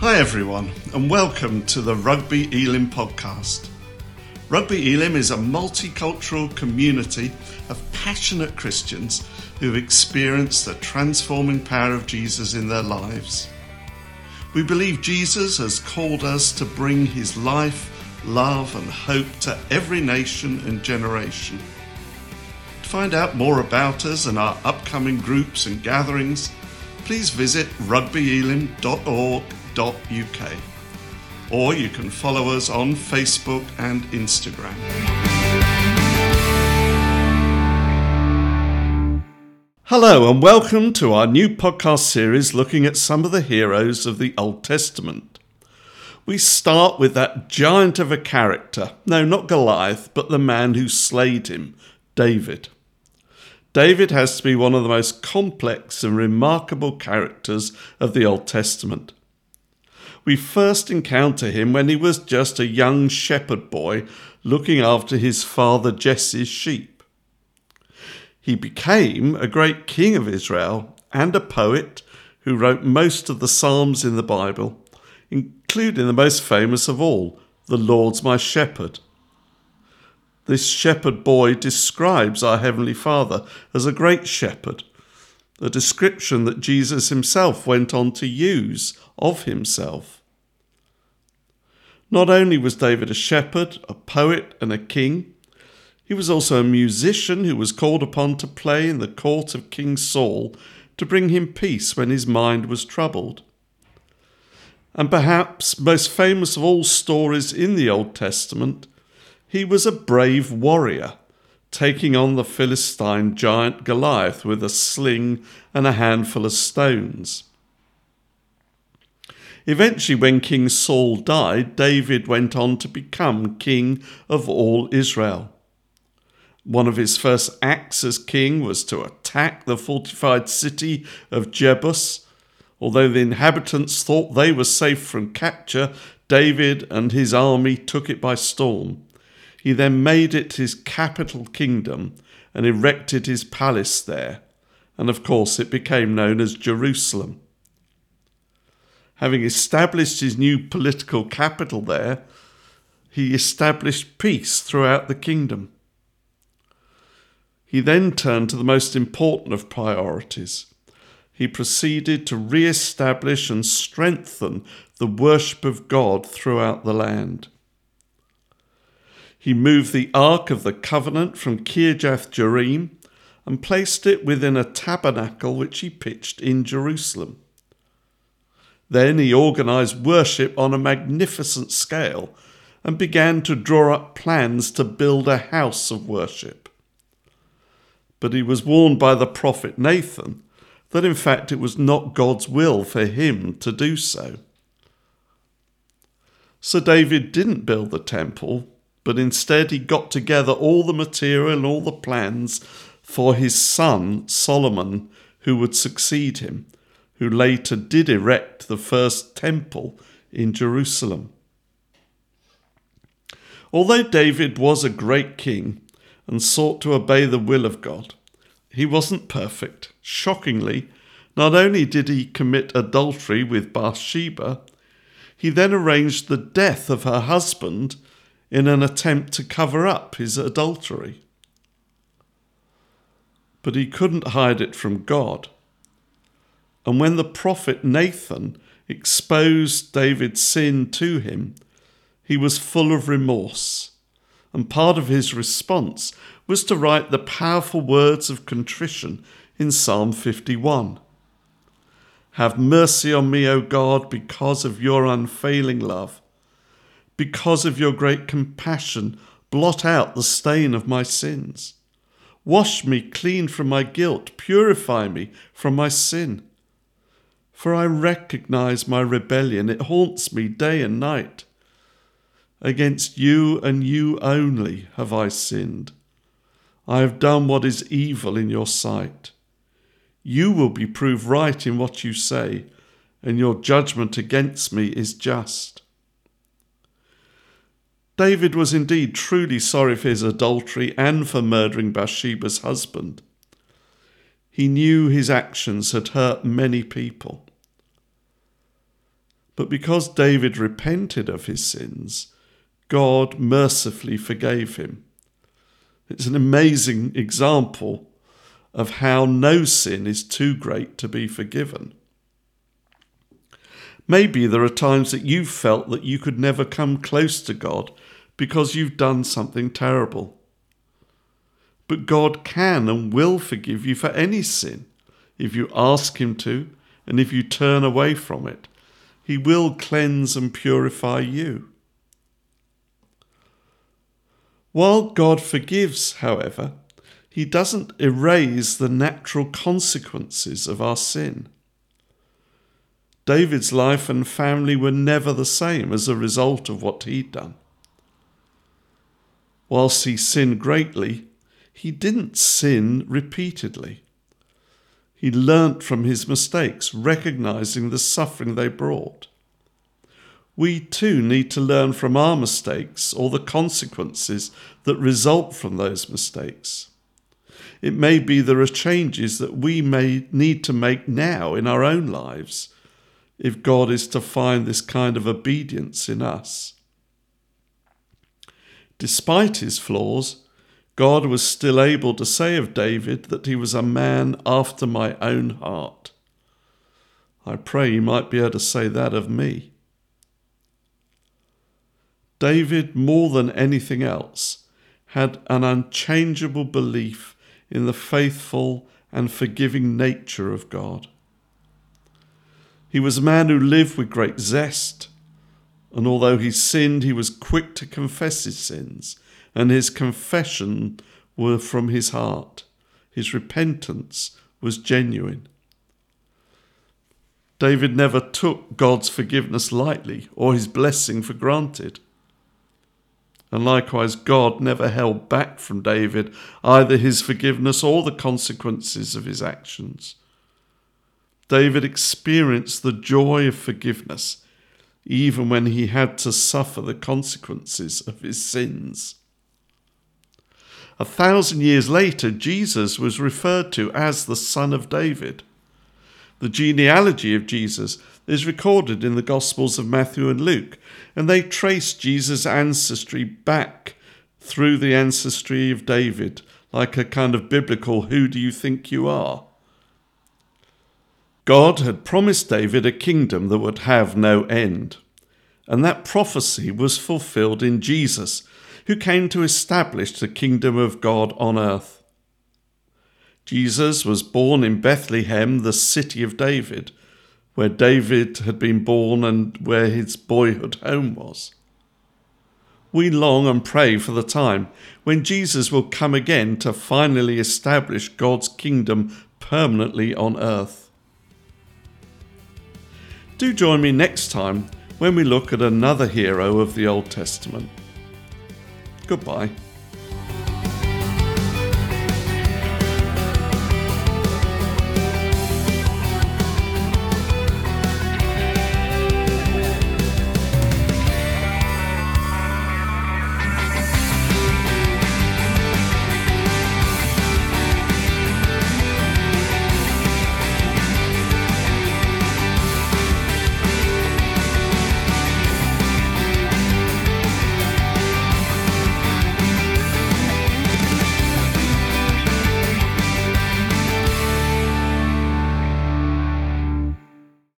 Hi, everyone, and welcome to the Rugby Elim podcast. Rugby Elim is a multicultural community of passionate Christians who've experienced the transforming power of Jesus in their lives. We believe Jesus has called us to bring his life, love, and hope to every nation and generation. To find out more about us and our upcoming groups and gatherings, please visit rugbyelim.org www.ecc.uk. Or you can follow us on Facebook and Instagram. Hello, and welcome to our new podcast series looking at some of the heroes of the Old Testament. We start with that giant of a character, no, not Goliath, but the man who slayed him, David. David has to be one of the most complex and remarkable characters of the Old Testament we first encounter him when he was just a young shepherd boy looking after his father Jesse's sheep. He became a great king of Israel and a poet who wrote most of the Psalms in the Bible, including the most famous of all, The Lord's My Shepherd. This shepherd boy describes our Heavenly Father as a great shepherd, a description that Jesus himself went on to use of himself. Not only was David a shepherd, a poet, and a king, he was also a musician who was called upon to play in the court of King Saul to bring him peace when his mind was troubled. And perhaps most famous of all stories in the Old Testament, he was a brave warrior, taking on the Philistine giant Goliath with a sling and a handful of stones. Eventually, when King Saul died, David went on to become king of all Israel. One of his first acts as king was to attack the fortified city of Jebus. Although the inhabitants thought they were safe from capture, David and his army took it by storm. He then made it his capital kingdom and erected his palace there, and of course it became known as Jerusalem having established his new political capital there, he established peace throughout the kingdom. He then turned to the most important of priorities. He proceeded to re establish and strengthen the worship of God throughout the land. He moved the Ark of the Covenant from Kirjath Jearim and placed it within a tabernacle which he pitched in Jerusalem. Then he organized worship on a magnificent scale and began to draw up plans to build a house of worship. But he was warned by the prophet Nathan that in fact it was not God's will for him to do so. So David didn't build the temple, but instead he got together all the material and all the plans for his son Solomon, who would succeed him who later did erect the first temple in Jerusalem. Although David was a great king and sought to obey the will of God, he wasn't perfect. Shockingly, not only did he commit adultery with Bathsheba, he then arranged the death of her husband in an attempt to cover up his adultery. But he couldn't hide it from God. And when the prophet Nathan exposed David's sin to him, he was full of remorse. And part of his response was to write the powerful words of contrition in Psalm 51. Have mercy on me, O God, because of your unfailing love. Because of your great compassion, blot out the stain of my sins. Wash me clean from my guilt, purify me from my sin for I recognize my rebellion. It haunts me day and night. Against you and you only have I sinned. I have done what is evil in your sight. You will be proved right in what you say, and your judgment against me is just. David was indeed truly sorry for his adultery and for murdering Bathsheba's husband. He knew his actions had hurt many people. But because David repented of his sins, God mercifully forgave him. It's an amazing example of how no sin is too great to be forgiven. Maybe there are times that you've felt that you could never come close to God because you've done something terrible. But God can and will forgive you for any sin if you ask Him to and if you turn away from it. He will cleanse and purify you. While God forgives, however, He doesn't erase the natural consequences of our sin. David's life and family were never the same as a result of what he'd done. Whilst he sinned greatly, he didn't sin repeatedly. He learnt from his mistakes, recognizing the suffering they brought. We too need to learn from our mistakes or the consequences that result from those mistakes. It may be there are changes that we may need to make now in our own lives if God is to find this kind of obedience in us. Despite his flaws, God was still able to say of David that he was a man after my own heart. I pray he might be able to say that of me. David, more than anything else, had an unchangeable belief in the faithful and forgiving nature of God. He was a man who lived with great zest, and although he sinned, he was quick to confess his sins and his confession were from his heart. His repentance was genuine. David never took God's forgiveness lightly or his blessing for granted. And likewise, God never held back from David either his forgiveness or the consequences of his actions. David experienced the joy of forgiveness even when he had to suffer the consequences of his sins. A thousand years later, Jesus was referred to as the Son of David. The genealogy of Jesus is recorded in the Gospels of Matthew and Luke, and they trace Jesus' ancestry back through the ancestry of David, like a kind of biblical who do you think you are? God had promised David a kingdom that would have no end, and that prophecy was fulfilled in Jesus who came to establish the kingdom of God on earth. Jesus was born in Bethlehem, the city of David, where David had been born and where his boyhood home was. We long and pray for the time when Jesus will come again to finally establish God's kingdom permanently on earth. Do join me next time when we look at another hero of the Old Testament. Goodbye.